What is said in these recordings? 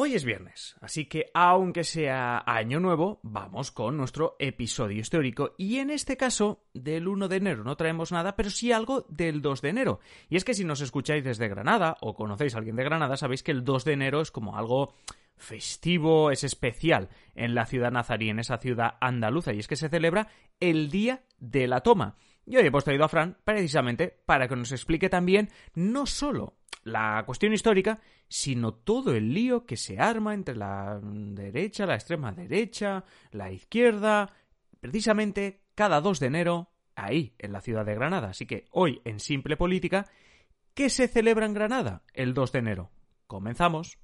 Hoy es viernes, así que aunque sea año nuevo, vamos con nuestro episodio histórico y en este caso del 1 de enero no traemos nada, pero sí algo del 2 de enero. Y es que si nos escucháis desde Granada o conocéis a alguien de Granada, sabéis que el 2 de enero es como algo festivo, es especial en la ciudad nazarí, en esa ciudad andaluza, y es que se celebra el Día de la Toma. Y hoy hemos traído a Fran precisamente para que nos explique también no solo la cuestión histórica, sino todo el lío que se arma entre la derecha, la extrema derecha, la izquierda, precisamente cada 2 de enero, ahí, en la ciudad de Granada. Así que hoy, en Simple Política, ¿qué se celebra en Granada el 2 de enero? Comenzamos.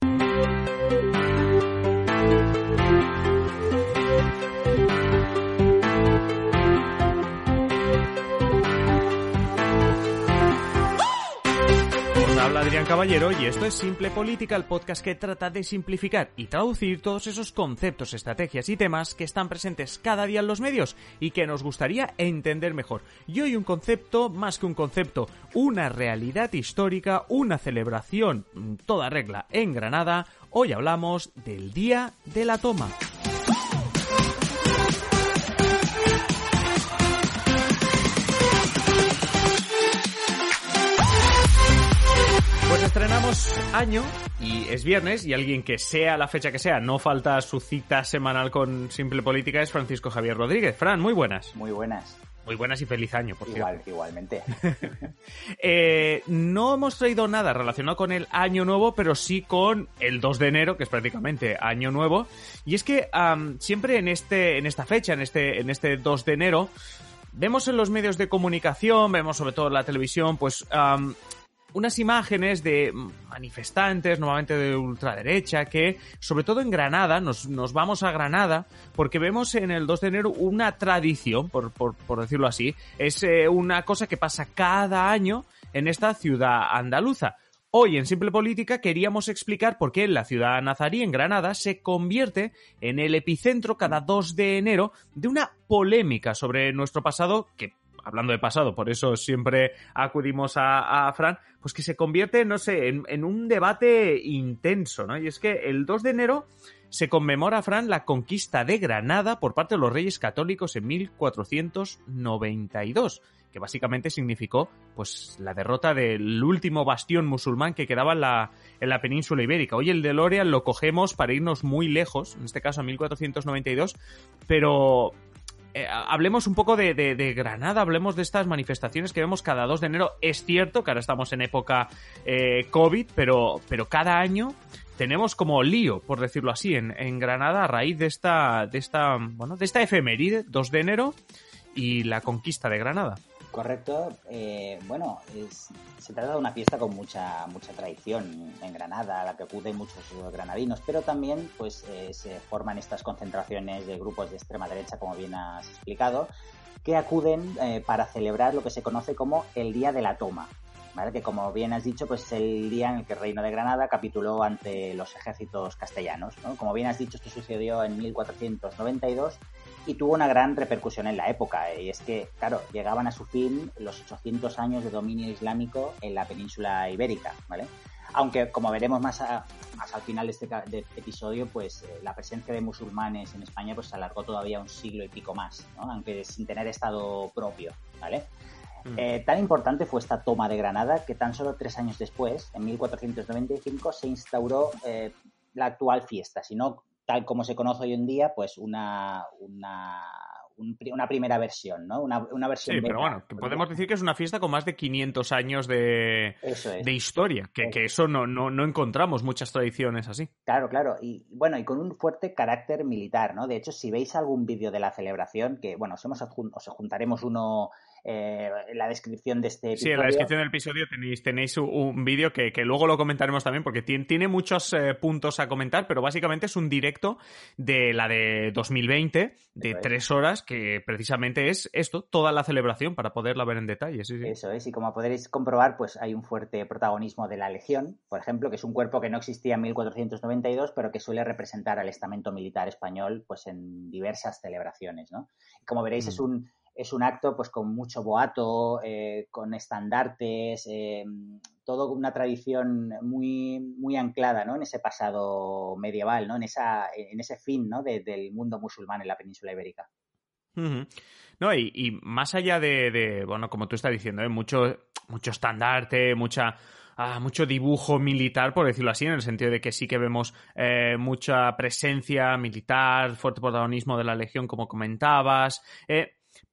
Adrián Caballero y esto es Simple Política, el podcast que trata de simplificar y traducir todos esos conceptos, estrategias y temas que están presentes cada día en los medios y que nos gustaría entender mejor. Y hoy un concepto, más que un concepto, una realidad histórica, una celebración, mm, toda regla en Granada. Hoy hablamos del Día de la Toma. Año y es viernes y alguien que sea la fecha que sea, no falta su cita semanal con Simple Política es Francisco Javier Rodríguez. Fran, muy buenas. Muy buenas. Muy buenas y feliz año, por Igual, cierto. igualmente. Eh, no hemos traído nada relacionado con el año nuevo, pero sí con el 2 de enero, que es prácticamente año nuevo. Y es que siempre en este, en esta fecha, en este, en este 2 de enero, vemos en los medios de comunicación, vemos sobre todo en la televisión, pues unas imágenes de manifestantes, normalmente de ultraderecha, que sobre todo en Granada, nos, nos vamos a Granada, porque vemos en el 2 de enero una tradición, por, por, por decirlo así, es eh, una cosa que pasa cada año en esta ciudad andaluza. Hoy en Simple Política queríamos explicar por qué la ciudad nazarí en Granada se convierte en el epicentro cada 2 de enero de una polémica sobre nuestro pasado que hablando de pasado, por eso siempre acudimos a, Fran, pues que se convierte, no sé, en, un debate intenso, ¿no? Y es que el 2 de enero se conmemora, Fran, la conquista de Granada por parte de los reyes católicos en 1492 que básicamente significó pues la derrota del último bastión musulmán que quedaba en la, en la península ibérica. Hoy el DeLorean lo cogemos para irnos muy lejos, en este caso a 1492, pero eh, hablemos un poco de, Granada, hablemos de estas manifestaciones que vemos cada 2 de enero. Es cierto que ahora estamos en época eh, COVID, pero, pero cada año tenemos como lío, por decirlo así, en, en, Granada a raíz de esta, de esta, bueno, de esta efeméride, 2 de enero, y la conquista de Granada. Correcto. Eh, bueno, es, se trata de una fiesta con mucha mucha tradición en Granada, a la que acuden muchos granadinos, pero también pues eh, se forman estas concentraciones de grupos de extrema derecha, como bien has explicado, que acuden eh, para celebrar lo que se conoce como el Día de la Toma. ¿Vale? Que como bien has dicho, pues es el día en el que el Reino de Granada capituló ante los ejércitos castellanos. ¿no? Como bien has dicho, esto sucedió en 1492 y tuvo una gran repercusión en la época. Y es que, claro, llegaban a su fin los 800 años de dominio islámico en la península ibérica, ¿vale? Aunque, como veremos más, a, más al final de este, de este episodio, pues eh, la presencia de musulmanes en España pues se alargó todavía un siglo y pico más, ¿no? Aunque sin tener estado propio, ¿vale? Mm. Eh, tan importante fue esta toma de Granada que tan solo tres años después, en 1495, se instauró eh, la actual fiesta, sino tal como se conoce hoy en día, pues una, una, un, una primera versión, ¿no? Una, una versión Sí, beta, pero bueno, que podemos decir que es una fiesta con más de 500 años de, eso es. de historia, que, que eso no, no, no, encontramos muchas tradiciones así. Claro, claro, y bueno, y con un fuerte carácter militar, ¿no? De hecho, si veis algún vídeo de la celebración, que bueno, os, hemos os juntaremos uno eh, la descripción de este episodio. Sí, en la descripción del episodio tenéis, tenéis un, vídeo que, luego lo comentaremos también porque tiene, tiene muchos eh, puntos a comentar, pero básicamente es un directo de la de 2020, de tres horas, que precisamente es esto, toda la celebración para poderla ver en detalle. Eso es, y como podréis comprobar, pues hay un fuerte protagonismo de la Legión, por ejemplo, que es un cuerpo que no existía en 1492, pero que suele representar al estamento militar español pues en diversas celebraciones, ¿no? Como veréis, es mm. un es un acto pues con mucho boato, eh, con estandartes, eh, todo una tradición muy, muy anclada ¿no? en ese pasado medieval, ¿no? en, esa, en ese fin ¿no? del mundo musulmán en la península ibérica. No, y, más allá de, bueno, como tú estás diciendo, ¿eh? mucho, mucho estandarte, mucha, ah, mucho dibujo militar, por decirlo así, en el sentido de que sí que vemos eh, mucha presencia militar, fuerte protagonismo de la Legión, como comentabas.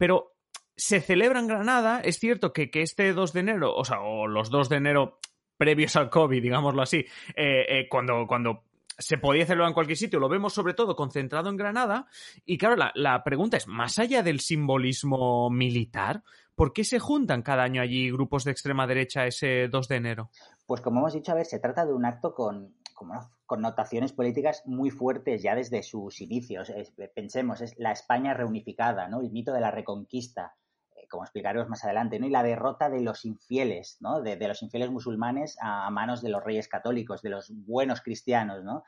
Pero se celebra en Granada, es cierto que, este 2 de enero, o sea, o los 2 de enero previos al COVID, digámoslo así, eh, eh, cuando, cuando se podía celebrar en cualquier sitio, lo vemos sobre todo concentrado en Granada. Y claro, la, pregunta es, más allá del simbolismo militar, ¿por qué se juntan cada año allí grupos de extrema derecha ese 2 de enero? Pues como hemos dicho, a ver, se trata de un acto con, connotaciones políticas muy fuertes ya desde sus inicios. pensemos, es la España reunificada, ¿no? El mito de la reconquista, eh, como explicaremos más adelante, ¿no? Y la derrota de los infieles, ¿no? De, los infieles musulmanes a, manos de los reyes católicos, de los buenos cristianos, ¿no?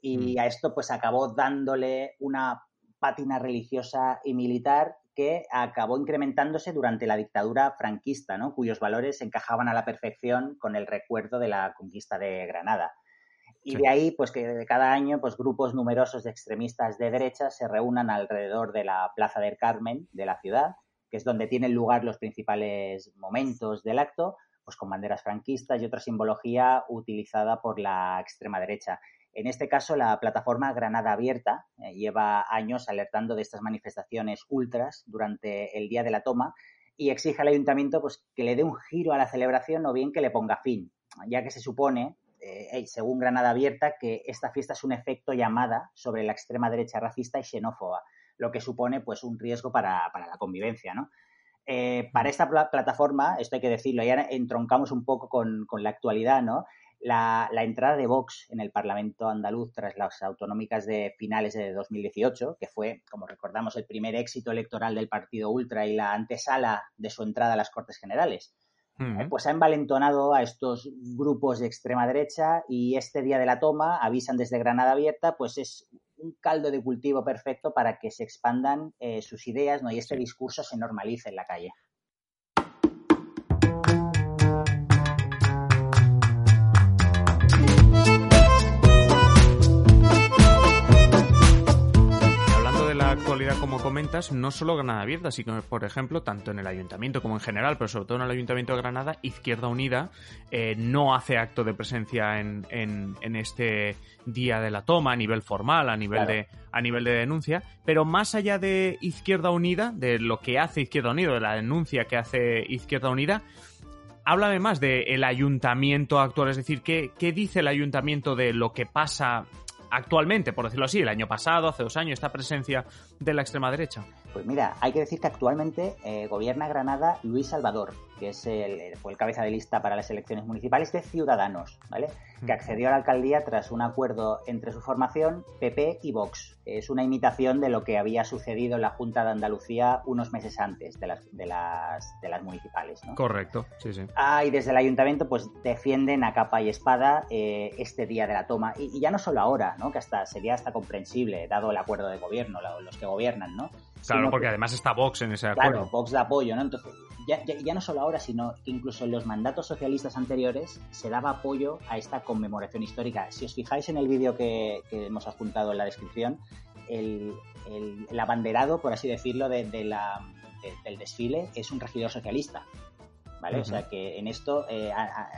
Y mm. a esto pues acabó dándole una pátina religiosa y militar que acabó incrementándose durante la dictadura franquista, ¿no? cuyos valores encajaban a la perfección con el recuerdo de la conquista de Granada. Y de ahí, pues que cada año, pues grupos numerosos de extremistas de derecha se reúnan alrededor de la Plaza del Carmen de la ciudad, que es donde tienen lugar los principales momentos del acto, pues con banderas franquistas y otra simbología utilizada por la extrema derecha. En este caso, la plataforma Granada Abierta eh, lleva años alertando de estas manifestaciones ultras durante el día de la toma y exige al ayuntamiento pues, que le dé un giro a la celebración o bien que le ponga fin, ya que se supone eh, según Granada Abierta, que esta fiesta es un efecto llamada sobre la extrema derecha racista y xenófoba, lo que supone pues un riesgo para, la convivencia, ¿no? Eh, para esta plataforma, esto hay que decirlo, ya entroncamos un poco con, la actualidad, ¿no? La, entrada de Vox en el Parlamento andaluz tras las autonómicas de finales de 2018, que fue, como recordamos, el primer éxito electoral del partido Ultra y la antesala de su entrada a las Cortes Generales. Pues ha envalentonado a estos grupos de extrema derecha y este día de la toma, avisan desde Granada Abierta, pues es un caldo de cultivo perfecto para que se expandan eh, sus ideas ¿no? y este discurso se normalice en la calle. Como comentas, no solo Granada Abierta, sino, por ejemplo, tanto en el ayuntamiento como en general, pero sobre todo en el ayuntamiento de Granada, Izquierda Unida eh, no hace acto de presencia en, en, este día de la toma a nivel formal, a nivel, de, a nivel de denuncia, pero más allá de Izquierda Unida, de lo que hace Izquierda Unida, de la denuncia que hace Izquierda Unida, háblame más del ayuntamiento actual, es decir, ¿qué, ¿qué, dice el ayuntamiento de lo que pasa actualmente, por decirlo así, el año pasado, hace dos años, esta presencia de la extrema derecha? Pues mira, hay que decir que actualmente eh, gobierna Granada Luis Salvador, que es el, fue el cabeza de lista para las elecciones municipales de Ciudadanos, ¿vale? Que accedió a la alcaldía tras un acuerdo entre su formación, PP y Vox. Es una imitación de lo que había sucedido en la Junta de Andalucía unos meses antes de las, de las, de las municipales, ¿no? Correcto, sí, sí. Ah, y desde el ayuntamiento pues defienden a capa y espada eh, este día de la toma. Y, ya no solo ahora, ¿no? Que hasta sería hasta comprensible, dado el acuerdo de gobierno, los que gobiernan, ¿no? Claro, porque además está Vox en ese acuerdo. Claro, Vox da apoyo, ¿no? Entonces, ya, no solo ahora, sino que incluso en los mandatos socialistas anteriores se daba apoyo a esta conmemoración histórica. Si os fijáis en el vídeo que, hemos adjuntado en la descripción, el, abanderado, por así decirlo, de, la, del desfile es un regidor socialista. ¿Vale? O sea que en esto eh,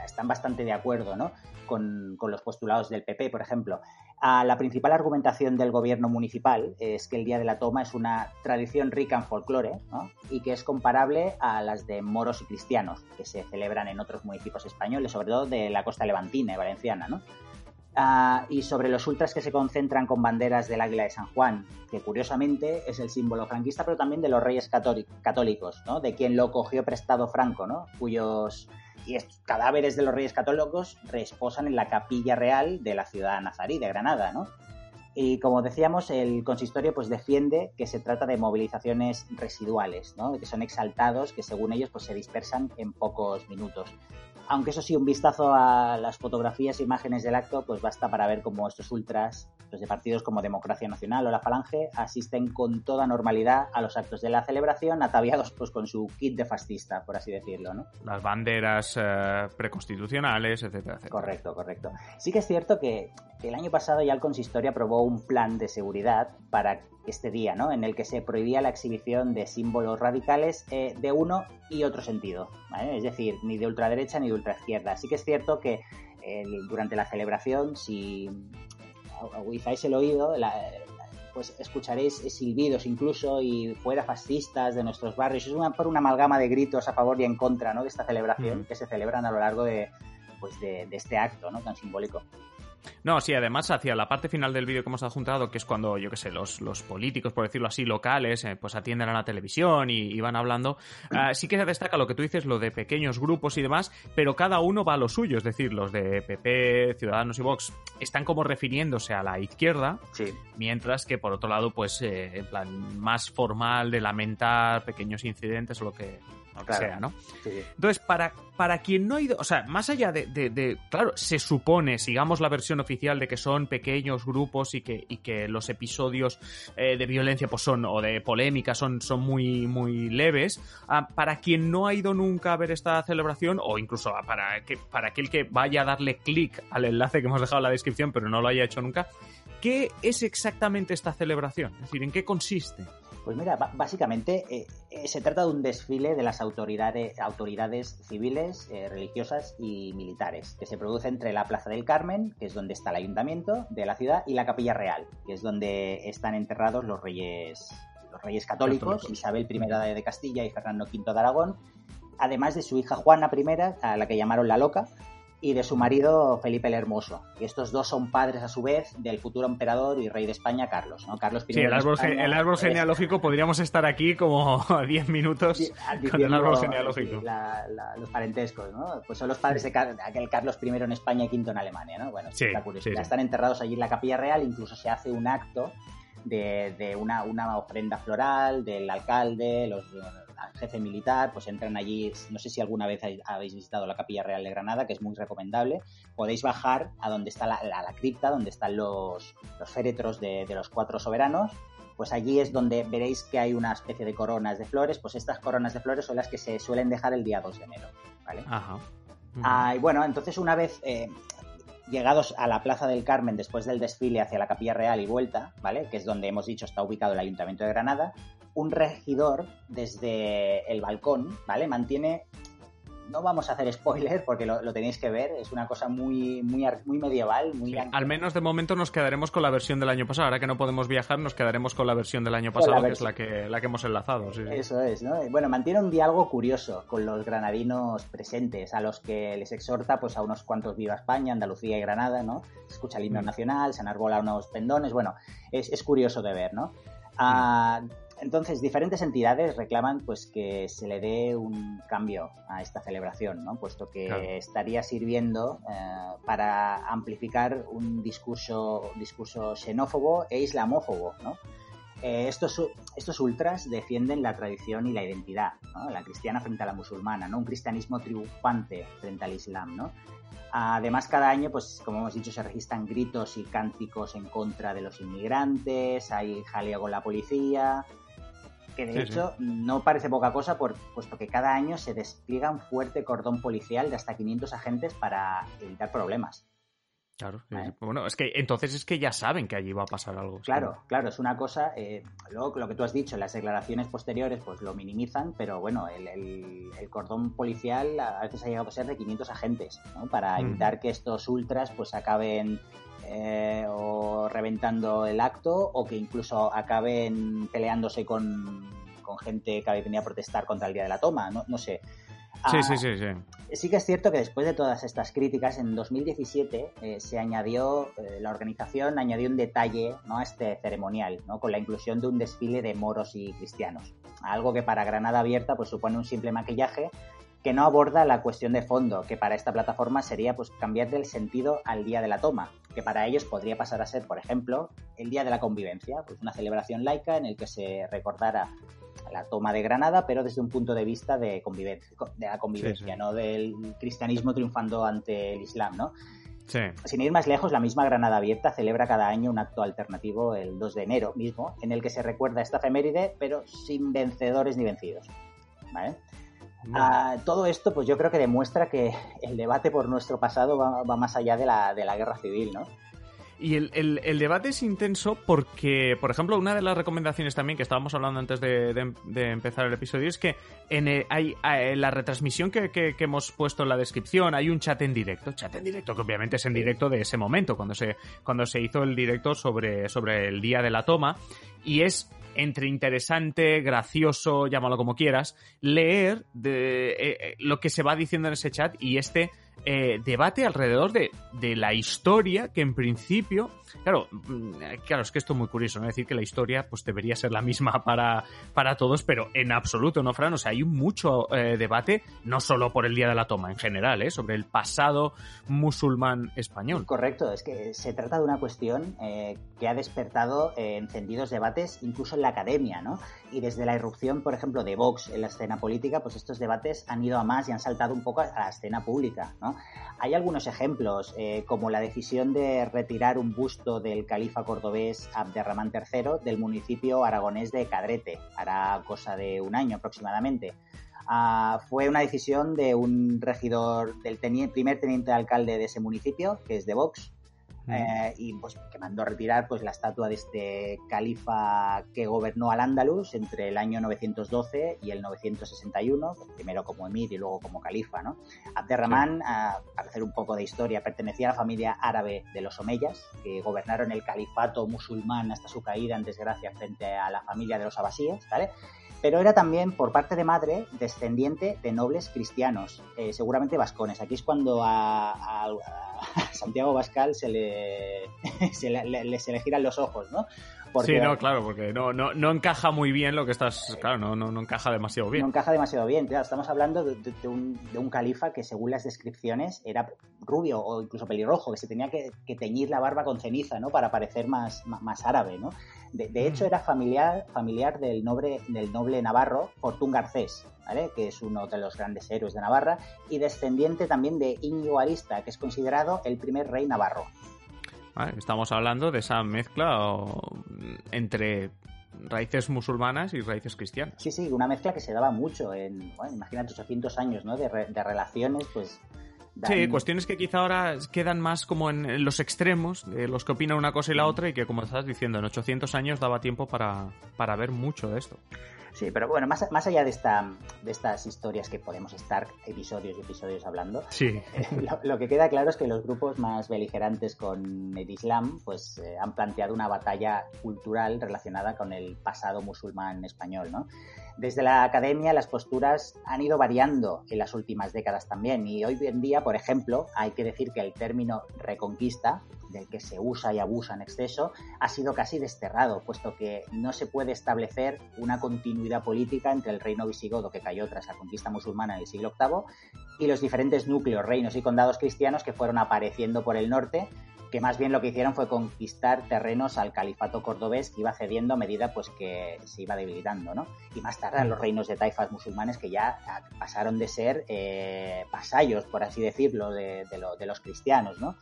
están bastante de acuerdo, ¿no? Con, con, los postulados del PP, por ejemplo la principal argumentación del gobierno municipal es que el Día de la Toma es una tradición rica en folclore y que es comparable a las de moros y cristianos que se celebran en otros municipios españoles, sobre todo de la costa levantina y valenciana. ¿no? Ah, y sobre los ultras que se concentran con banderas del águila de San Juan, que curiosamente es el símbolo franquista, pero también de los reyes católicos, ¿no? De quien lo cogió prestado Franco, ¿no? Cuyos y estos cadáveres de los reyes católicos reposan en la capilla real de la ciudad nazarí de Granada, ¿no? Y como decíamos, el consistorio pues defiende que se trata de movilizaciones residuales, ¿no? que son exaltados, que según ellos pues se dispersan en pocos minutos aunque eso sí, un vistazo a las fotografías e imágenes del acto, pues basta para ver cómo estos ultras, los de partidos como Democracia Nacional o la Falange, asisten con toda normalidad a los actos de la celebración, ataviados pues con su kit de fascista, por así decirlo, ¿no? Las banderas eh, preconstitucionales, etcétera, etcétera. Correcto, correcto. Sí que es cierto que el año pasado ya el consistorio aprobó un plan de seguridad para este día, ¿no? En el que se prohibía la exhibición de símbolos radicales eh, de uno y otro sentido, Es decir, ni de ultraderecha ni de ultraizquierda. Sí que es cierto que durante la celebración, si agudizáis el oído, pues escucharéis silbidos incluso y fuera fascistas de nuestros barrios. Es una, por una amalgama de gritos a favor y en contra, ¿no? De esta celebración mm. que se celebran a lo largo de, pues de, de este acto, ¿no? Tan simbólico. No, sí, además hacia la parte final del vídeo que hemos adjuntado, que es cuando, yo qué sé, los, los políticos, por decirlo así, locales, eh, pues atienden a la televisión y, van hablando, ah, sí que se destaca lo que tú dices, lo de pequeños grupos y demás, pero cada uno va a lo suyo, es decir, los de PP, Ciudadanos y Vox están como refiriéndose a la izquierda, mientras que por otro lado, pues eh, en plan más formal de lamentar pequeños incidentes o lo que, sea, ¿no? Entonces, para, para quien no ha ido, o sea, más allá de, claro, se supone, sigamos la versión oficial de que son pequeños grupos y que, y que los episodios eh, de violencia pues son, o de polémica son, son muy, muy leves, ah, para quien no ha ido nunca a ver esta celebración, o incluso para, que, para aquel que vaya a darle clic al enlace que hemos dejado en la descripción, pero no lo haya hecho nunca, ¿qué es exactamente esta celebración? Es decir, ¿en qué consiste? Pues mira, básicamente eh, eh, se trata de un desfile de las autoridades, autoridades civiles, eh, religiosas y militares, que se produce entre la Plaza del Carmen, que es donde está el ayuntamiento de la ciudad, y la Capilla Real, que es donde están enterrados los reyes, los reyes católicos, Isabel I de Castilla y Fernando V de Aragón, además de su hija Juana I, a la que llamaron la Loca, y de su marido Felipe el Hermoso. Y estos dos son padres a su vez del futuro emperador y rey de España, Carlos. ¿no? Carlos I sí, el árbol, el árbol genealógico podríamos estar aquí como 10 minutos con el árbol genealógico. los parentescos, ¿no? Pues son los padres de, aquel Carlos I en España y V en Alemania, ¿no? Bueno, sí, ya están enterrados allí en la Capilla Real, incluso se hace un acto de, de una, una ofrenda floral del alcalde, los jefe militar, pues entran allí, no sé si alguna vez habéis visitado la Capilla Real de Granada, que es muy recomendable, podéis bajar a donde está la, cripta, donde están los, los féretros de, los cuatro soberanos, pues allí es donde veréis que hay una especie de coronas de flores, pues estas coronas de flores son las que se suelen dejar el día 2 de enero, ¿vale? Ajá. Ah, y bueno, entonces una vez eh, llegados a la Plaza del Carmen después del desfile hacia la Capilla Real y vuelta, ¿vale? Que es donde hemos dicho está ubicado el Ayuntamiento de Granada, un regidor desde el balcón, ¿vale? Mantiene no vamos a hacer spoiler porque lo, tenéis que ver, es una cosa muy, muy, muy medieval. Muy al menos de momento nos quedaremos con la versión del año pasado. Ahora que no podemos viajar, nos quedaremos con la versión del año pasado, que es la que, la que hemos enlazado. Eso es, ¿no? Bueno, mantiene un diálogo curioso con los granadinos presentes, a los que les exhorta pues a unos cuantos Viva España, Andalucía y Granada, ¿no? escucha el himno mm. nacional, se enarbola unos pendones, bueno, es, es curioso de ver, ¿no? Ah, entonces, diferentes entidades reclaman pues que se le dé un cambio a esta celebración, ¿no? puesto que estaría sirviendo eh, para amplificar un discurso, discurso xenófobo e islamófobo. ¿no? Eh, estos, estos ultras defienden la tradición y la identidad, ¿no? la cristiana frente a la musulmana, ¿no? un cristianismo triunfante frente al islam. ¿no? Además, cada año, pues como hemos dicho, se registran gritos y cánticos en contra de los inmigrantes, hay jaleo con la policía, que de hecho no parece poca cosa, por, puesto que cada año se despliega un fuerte cordón policial de hasta 500 agentes para evitar problemas. Claro, bueno, es que entonces es que ya saben que allí va a pasar algo. Claro, claro, es una cosa, eh, luego lo que tú has dicho, las declaraciones posteriores pues lo minimizan, pero bueno, el, cordón policial a veces ha llegado a ser de 500 agentes, ¿no? Para evitar que estos ultras pues acaben eh, o reventando el acto o que incluso acaben peleándose con, gente que venía a protestar contra el día de la toma, no, no sé. Sí, Ah, sí, sí, sí. Sí que es cierto que después de todas estas críticas, en 2017 eh, se añadió, eh, la organización añadió un detalle ¿no? a este ceremonial, ¿no? con la inclusión de un desfile de moros y cristianos. Algo que para Granada Abierta pues, supone un simple maquillaje que no aborda la cuestión de fondo, que para esta plataforma sería pues, cambiar del sentido al día de la toma, que para ellos podría pasar a ser, por ejemplo, el día de la convivencia, pues una celebración laica en el que se recordara la toma de Granada, pero desde un punto de vista de convivencia, de la convivencia, Sí, sí. no del cristianismo triunfando ante el Islam, ¿no? Sí. Sin ir más lejos, la misma Granada Abierta celebra cada año un acto alternativo el 2 de enero mismo, en el que se recuerda esta efeméride, pero sin vencedores ni vencidos. ¿Vale? Ah, todo esto, pues yo creo que demuestra que el debate por nuestro pasado va, va más allá de la, de la guerra civil, ¿no? Y el, el- debate es intenso porque, por ejemplo, una de las recomendaciones también que estábamos hablando antes de, de- empezar el episodio es que en, el- hay, la retransmisión que, que- hemos puesto en la descripción hay un chat en directo, chat en directo que obviamente es en directo de ese momento, cuando se, cuando se hizo el directo sobre, sobre el día de la toma. Y es entre interesante, gracioso, llámalo como quieras, leer eh, eh, lo que se va diciendo en ese chat y este eh, debate alrededor de, de la historia que en principio, claro, mm, claro, es que esto es muy curioso, ¿no? Decir que la historia pues debería ser la misma para, para todos, pero en absoluto, ¿no, Fran? O sea, hay mucho eh, debate, no solo por el día de la toma, en general, ¿eh? Sobre el pasado musulmán español. Correcto, es que se trata de una cuestión eh, que ha despertado eh, encendidos debates incluso en la academia, ¿no? Y desde la irrupción, por ejemplo, de Vox en la escena política, pues estos debates han ido a más y han saltado un poco a la escena pública, ¿no? Hay algunos ejemplos, eh, como la decisión de retirar un busto del califa cordobés Abderramán III del municipio aragonés de Cadrete, hará cosa de un año aproximadamente. Ah, fue una decisión de un regidor, del primer teniente de alcalde de ese municipio, que es de Vox, eh, y pues que mandó retirar pues la estatua de este califa que gobernó al Andalus entre el año 912 y el 961, pues, primero como emir y luego como califa, ¿no? Abderramán, ah, para hacer un poco de historia, pertenecía a la familia árabe de los Omeyas, que gobernaron el califato musulmán hasta su caída en desgracia frente a la familia de los abasíes, ¿vale? Pero era también, por parte de madre, descendiente de nobles cristianos, eh, seguramente vascones. Aquí es cuando a, Santiago Bascal se le, le- se le giran los ojos, ¿no? Sí, no, claro, porque no, no, no encaja muy bien lo que estás. Claro, no, no, no encaja demasiado bien. No encaja demasiado bien. Claro, estamos hablando de, de- de un, de un califa que, según las descripciones, era rubio o incluso pelirrojo, que se tenía que, que teñir la barba con ceniza, ¿no? Para parecer más, más, más árabe, ¿no? De, de hecho, era familiar, familiar del, noble, del noble navarro Fortún Garcés, ¿vale? Que es uno de los grandes héroes de Navarra, y descendiente también de Íñigo Arista, que es considerado el primer rey navarro. Vale, Estamos hablando de esa mezcla o, entre raíces musulmanas y raíces cristianas. Sí, sí, una mezcla que se daba mucho en, bueno, imagínate, 800 años, ¿no? De, re- de relaciones, pues... dan- Sí, cuestiones que quizá ahora quedan más como en, en los extremos, de los que opinan una cosa y la otra, y que como estás diciendo, en 800 años daba tiempo para, para ver mucho de esto. Sí, pero bueno, más, más allá de, esta, de estas historias que podemos estar episodios y episodios hablando, Sí. eh, lo, lo que queda claro es que los grupos más beligerantes con el Islam pues eh, han planteado una batalla cultural relacionada con el pasado musulmán español, ¿no? Desde la academia las posturas han ido variando en las últimas décadas también. Y hoy en día, por ejemplo, hay que decir que el término reconquista, del que se usa y abusa en exceso, ha sido casi desterrado, puesto que no se puede establecer una continuidad política entre el reino visigodo que cayó tras la conquista musulmana en el siglo VIII y los diferentes núcleos, reinos y condados cristianos que fueron apareciendo por el norte, que más bien lo que hicieron fue conquistar terrenos al califato cordobés que iba cediendo a medida pues que se iba debilitando, ¿no? Y más tarde los reinos de taifas musulmanes que ya pasaron de ser eh, por así decirlo, de, de lo- de los cristianos, ¿no?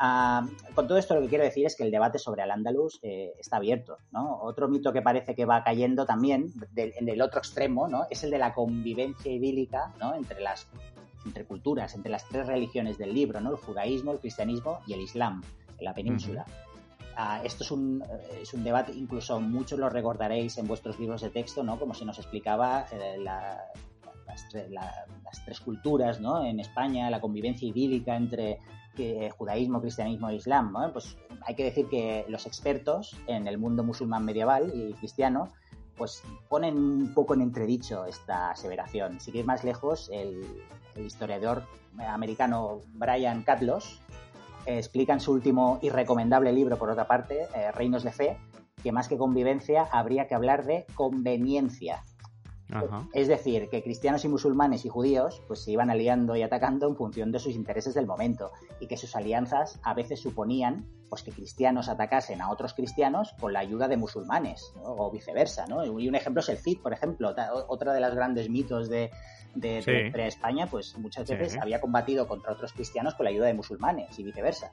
Ah, con todo esto lo que quiero decir es que el debate sobre Al-Ándalus eh, está abierto, ¿no? Otro mito que parece que va cayendo también, del- en el otro extremo, ¿no? Es el de la convivencia idílica, ¿no? Entre las entre culturas, entre las tres religiones del libro, ¿no? El judaísmo, el cristianismo y el islam en la península. Ah, esto es un, eh, es un debate, incluso muchos lo recordaréis en vuestros libros de texto, ¿no? Como se nos explicaba eh, la- las, tre- la- las tres culturas, ¿no? En España, la convivencia idílica entre eh, judaísmo, cristianismo e islam, ¿no? Pues hay que decir que los expertos en el mundo musulmán medieval y cristiano pues ponen un poco en entredicho esta aseveración. Si quieres más lejos, el, el historiador americano Brian Catlos eh, explica en su último y recomendable libro, por otra parte, eh, Reinos de Fe, que más que convivencia habría que hablar de conveniencia. Ajá. Es decir, que cristianos y musulmanes y judíos pues se iban aliando y atacando en función de sus intereses del momento y que sus alianzas a veces suponían pues que cristianos atacasen a otros cristianos con la ayuda de musulmanes ¿no? o viceversa, ¿no? Y un ejemplo es el Cid, por ejemplo, otra de las grandes mitos de, de, Sí. de- de España, pues muchas Sí. veces había combatido contra otros cristianos con la ayuda de musulmanes y viceversa.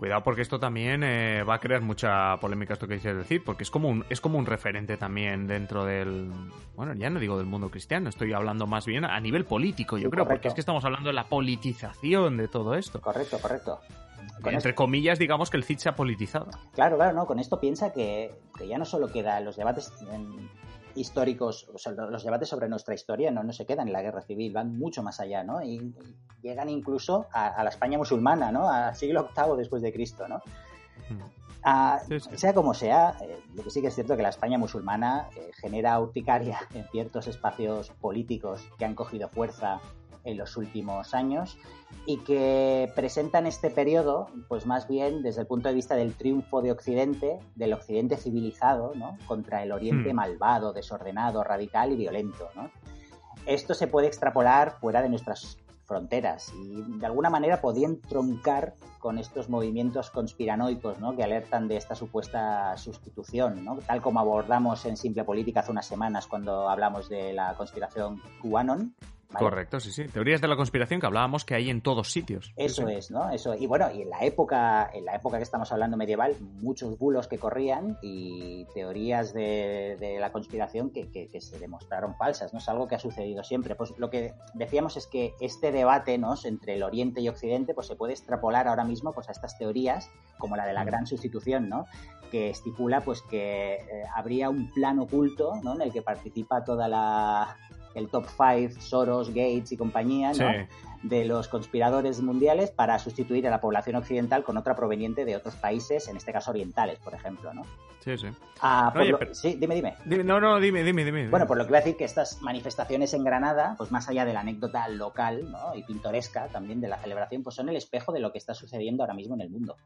Cuidado porque esto también eh, va a crear mucha polémica esto que dices decir, porque es como un es como un referente también dentro del bueno, ya no digo del mundo cristiano, estoy hablando más bien a nivel político, yo Sí, creo, porque es que estamos hablando de la politización de todo esto. Correcto, correcto. Con Entre comillas, digamos que el CID se ha politizado. Claro, claro, no. Con esto piensa que, que ya no solo queda los debates em, históricos, o sea, los debates sobre nuestra historia no, no se quedan en la guerra civil, van mucho más allá, ¿no? Y, y llegan incluso a, a la España musulmana, ¿no? Al siglo VIII después de Cristo, ¿no? Ah, Sí, sí. Sea como sea, eh, lo que sí que es cierto que la España musulmana eh, genera urticaria en ciertos espacios políticos que han cogido fuerza en los últimos años y que presentan este periodo, pues más bien desde el punto de vista del triunfo de Occidente, del Occidente civilizado, ¿no? Contra el Oriente Hmm. malvado, desordenado, radical y violento, ¿no? Esto se puede extrapolar fuera de nuestras fronteras y de alguna manera podían troncar con estos movimientos conspiranoicos ¿no? que alertan de esta supuesta sustitución, ¿no? tal como abordamos en Simple Política hace unas semanas cuando hablamos de la conspiración QAnon. ¿Vale? Correcto, sí, sí. Teorías de la conspiración que hablábamos que hay en todos sitios. Eso Sí, sí. es, ¿no? Eso. Y bueno, y en la época, en la época que estamos hablando medieval, muchos bulos que corrían y teorías de, de la conspiración que, que- que se demostraron falsas, ¿no? Es algo que ha sucedido siempre. Pues lo que decíamos es que este debate, ¿no? entre el Oriente y Occidente, pues se puede extrapolar ahora mismo pues a estas teorías, como la de la Mm. gran sustitución, ¿no? Que estipula pues que eh, habría un plan oculto, ¿no? En el que participa toda la el top 5, Soros, Gates y compañía, ¿no? Sí. de los conspiradores mundiales para sustituir a la población occidental con otra proveniente de otros países, en este caso orientales, por ejemplo, ¿no? Sí, sí. Ah, por Oye, lo- pero- Sí, dime, dime. Dime- no, no, dime, dime, dime. Bueno, por lo que voy a decir que estas manifestaciones en Granada, pues más allá de la anécdota local ¿no? y pintoresca también de la celebración, pues son el espejo de lo que está sucediendo ahora mismo en el mundo.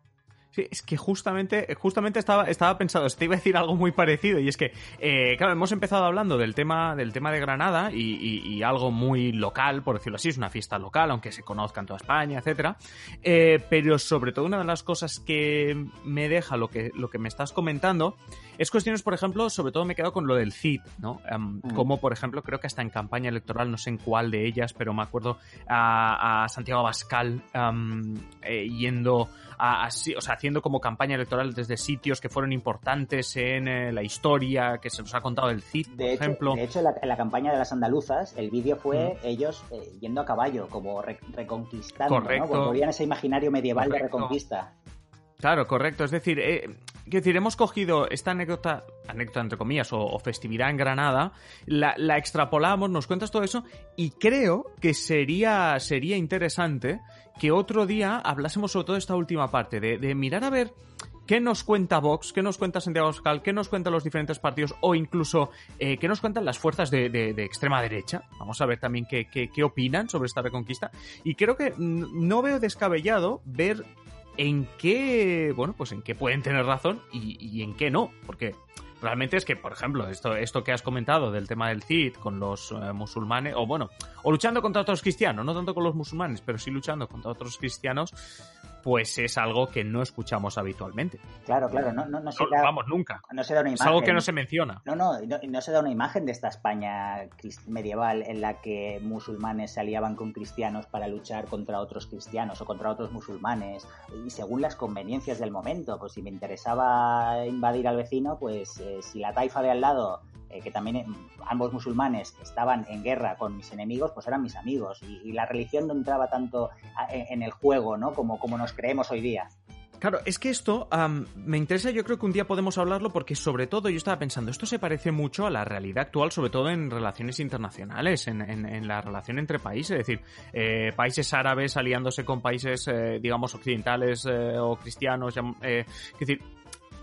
Sí, es que justamente, justamente estaba, estaba pensado, te iba a decir algo muy parecido, y es que, eh, claro, hemos empezado hablando del tema, del tema de Granada y, algo muy local, por decirlo así, es una fiesta local, aunque se conozca en toda España, etcétera. Eh, pero sobre todo una de las cosas que me deja lo que, lo que me estás comentando es cuestiones, por ejemplo, sobre todo me he quedado con lo del CID, ¿no? Mm. Como, por ejemplo, creo que hasta en campaña electoral, no sé en cuál de ellas, pero me acuerdo a, a Santiago Abascal eh, yendo a, o sea, haciendo como campaña electoral desde sitios que fueron importantes en eh, la historia, que se nos ha contado el CID, por De hecho, ejemplo. de hecho, en la, en la campaña de las andaluzas, el vídeo fue ellos eh, yendo a caballo, como re- reconquistando, Correcto. ¿no? Como volvían ese imaginario medieval de Correcto. reconquista. Claro, correcto. Es decir, eh, quiero decir, hemos cogido esta anécdota, anécdota entre comillas, o, festividad en Granada, la, la extrapolamos, nos cuentas todo eso, y creo que sería, sería interesante que otro día hablásemos sobre todo esta última parte, de, de mirar a ver qué nos cuenta Vox, qué nos cuenta Santiago Abascal, qué nos cuentan los diferentes partidos, o incluso eh, qué nos cuentan las fuerzas de, de- de extrema derecha. Vamos a ver también qué, qué- qué opinan sobre esta reconquista. Y creo que no veo descabellado ver en qué, bueno, pues en qué pueden tener razón y, y en qué no, porque realmente es que, por ejemplo, esto, esto que has comentado del tema del CID con los eh, musulmanes, o bueno, o luchando contra otros cristianos, no tanto con los musulmanes, pero sí luchando contra otros cristianos, pues es algo que no escuchamos habitualmente. Claro, claro, no, no, no se da, vamos, nunca. no se da una Es imagen. algo que no se menciona. No, no, no, no se da una imagen de esta España medieval en la que musulmanes se aliaban con cristianos para luchar contra otros cristianos o contra otros musulmanes y según las conveniencias del momento. Pues si me interesaba invadir al vecino, pues eh, si la taifa de al lado, eh, que también eh, ambos musulmanes estaban en guerra con mis enemigos, pues eran mis amigos y, la religión no entraba tanto a- en, el juego, ¿no? Como, como nos creemos hoy día. Claro, es que esto me interesa, yo creo que un día podemos hablarlo porque sobre todo yo estaba pensando, esto se parece mucho a la realidad actual, sobre todo en relaciones internacionales, en, en- en la relación entre países, es decir, eh, países árabes aliándose con países, eh, digamos, occidentales o cristianos, es decir,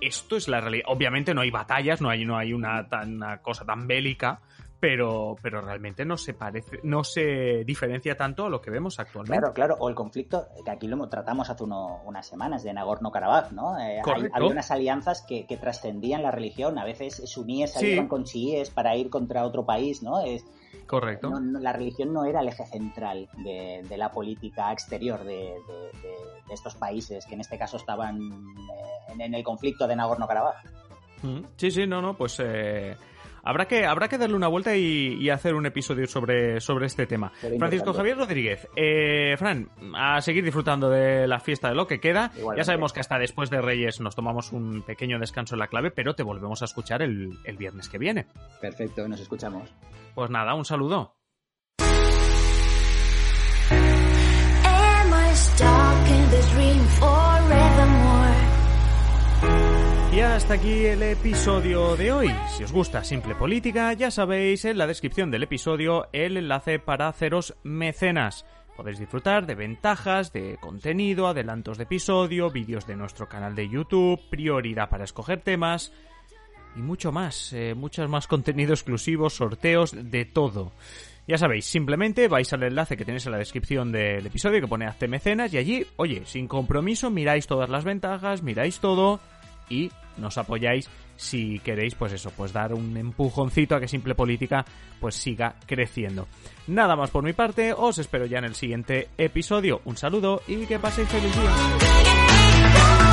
esto es la realidad. Obviamente no hay batallas, no hay, no hay una, tan, una cosa tan bélica, pero, pero realmente no se parece, no se diferencia tanto a lo que vemos actualmente. Claro, claro, o el conflicto que aquí lo tratamos hace uno- unas semanas de Nagorno-Karabaj, ¿no? Eh, hay- había unas alianzas que, que trascendían la religión, a veces suníes Sí. salían con chiíes para ir contra otro país, ¿no? Es, Correcto. no- no- la religión no era el eje central de, de la política exterior de, de- de- de estos países que en este caso estaban eh, en, en el conflicto de Nagorno-Karabaj. Mm, Sí, sí, no, no, pues eh, habrá que habrá que darle una vuelta y, y hacer un episodio sobre, sobre este tema. Francisco. Javier Rodríguez, eh, Fran, a seguir disfrutando de la fiesta de lo que queda. Igualmente. Ya sabemos que hasta después de Reyes nos tomamos un pequeño descanso en la clave, pero te volvemos a escuchar el, el viernes que viene. Perfecto, nos escuchamos. Pues nada, un saludo. Y hasta aquí el episodio de hoy. Si os gusta Simple Política, ya sabéis en la descripción del episodio el enlace para haceros mecenas. Podéis disfrutar de ventajas, de contenido, adelantos de episodio, vídeos de nuestro canal de YouTube, prioridad para escoger temas y mucho más, eh, muchos más contenido exclusivo, sorteos, de todo. Ya sabéis, simplemente vais al enlace que tenéis en la descripción del episodio que pone Hazte Mecenas y allí, oye, sin compromiso, miráis todas las ventajas, miráis todo y nos apoyáis si queréis, pues eso, pues dar un empujoncito a que Simple Política pues siga creciendo. Nada más por mi parte, os espero ya en el siguiente episodio. Un saludo y que paséis feliz día.